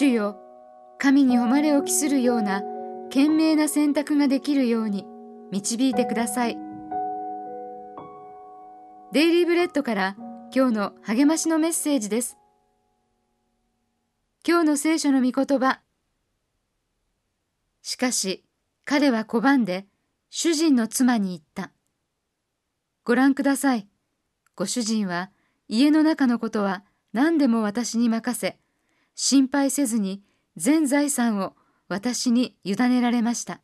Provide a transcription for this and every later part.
主よ神に誉れを期するような賢明な選択ができるように導いてください。デイリーブレッドから今日の励ましのメッセージです。今日の聖書の御言葉。しかし彼は拒んで主人の妻に言った。ご覧ください。ご主人は家の中のことは何でも私に任せ心配せずに全財産を私に委ねられました。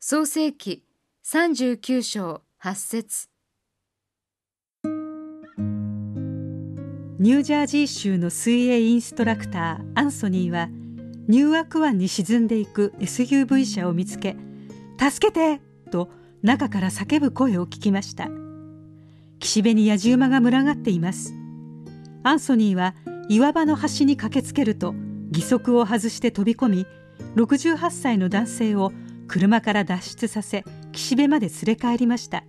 創世記39章8節ニュージャージー州の水泳インストラクターアンソニーはニューアク湾に沈んでいく SUV 車を見つけ「助けて!」と中から叫ぶ声を聞きました岸辺に野じ馬が群がっていますアンソニーは岩場の端に駆けつけると義足を外して飛び込み68歳の男性を車から脱出させ岸辺まで連れ帰りました。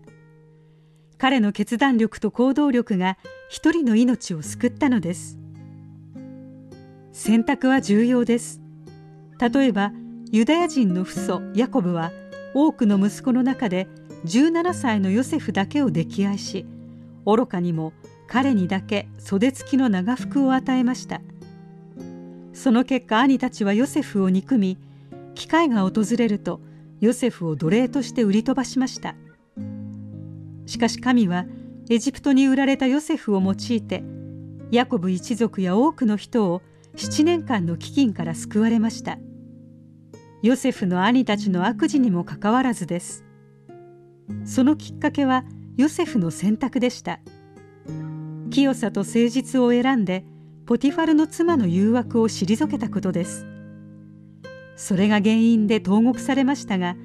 彼の決断力と行動力が一人の命を救ったのです。選択は重要です。例えばユダヤ人の父祖ヤコブは多くの息子の中で17歳のヨセフだけを溺愛し愚かにも彼にだけ袖付きの長服を与えました。その結果兄たちはヨセフを憎み機会が訪れるとヨセフを奴隷として売り飛ばしました。しかし神はエジプトに売られたヨセフを用いてヤコブ一族や多くの人を7年間の飢饉から救われました。ヨセフの兄たちの悪事にもかかわらずです。そのきっかけはヨセフの選択でした。清さと誠実を選んでポティファルの妻の誘惑を退けたことです。それが原因で投獄されましたが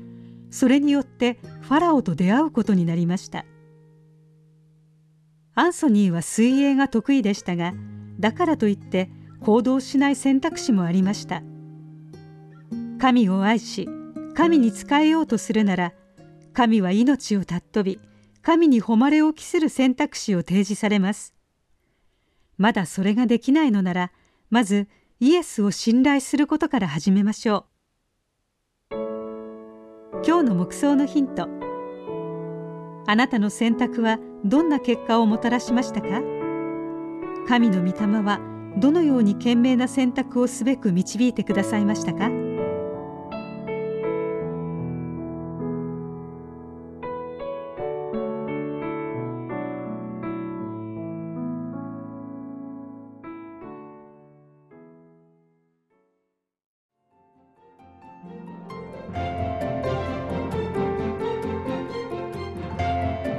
それによってファラオと出会うことになりました。アンソニーは水泳が得意でしたがだからといって行動しない選択肢もありました。神を愛し神に仕えようとするなら神は命を尊び神に誉れを期する選択肢を提示されます。まだそれができないのならまずイエスを信頼することから始めましょう。今日の目想のヒント。あなたの選択はどんな結果をもたらしましたか？神の御霊はどのように賢明な選択をすべく導いてくださいましたか？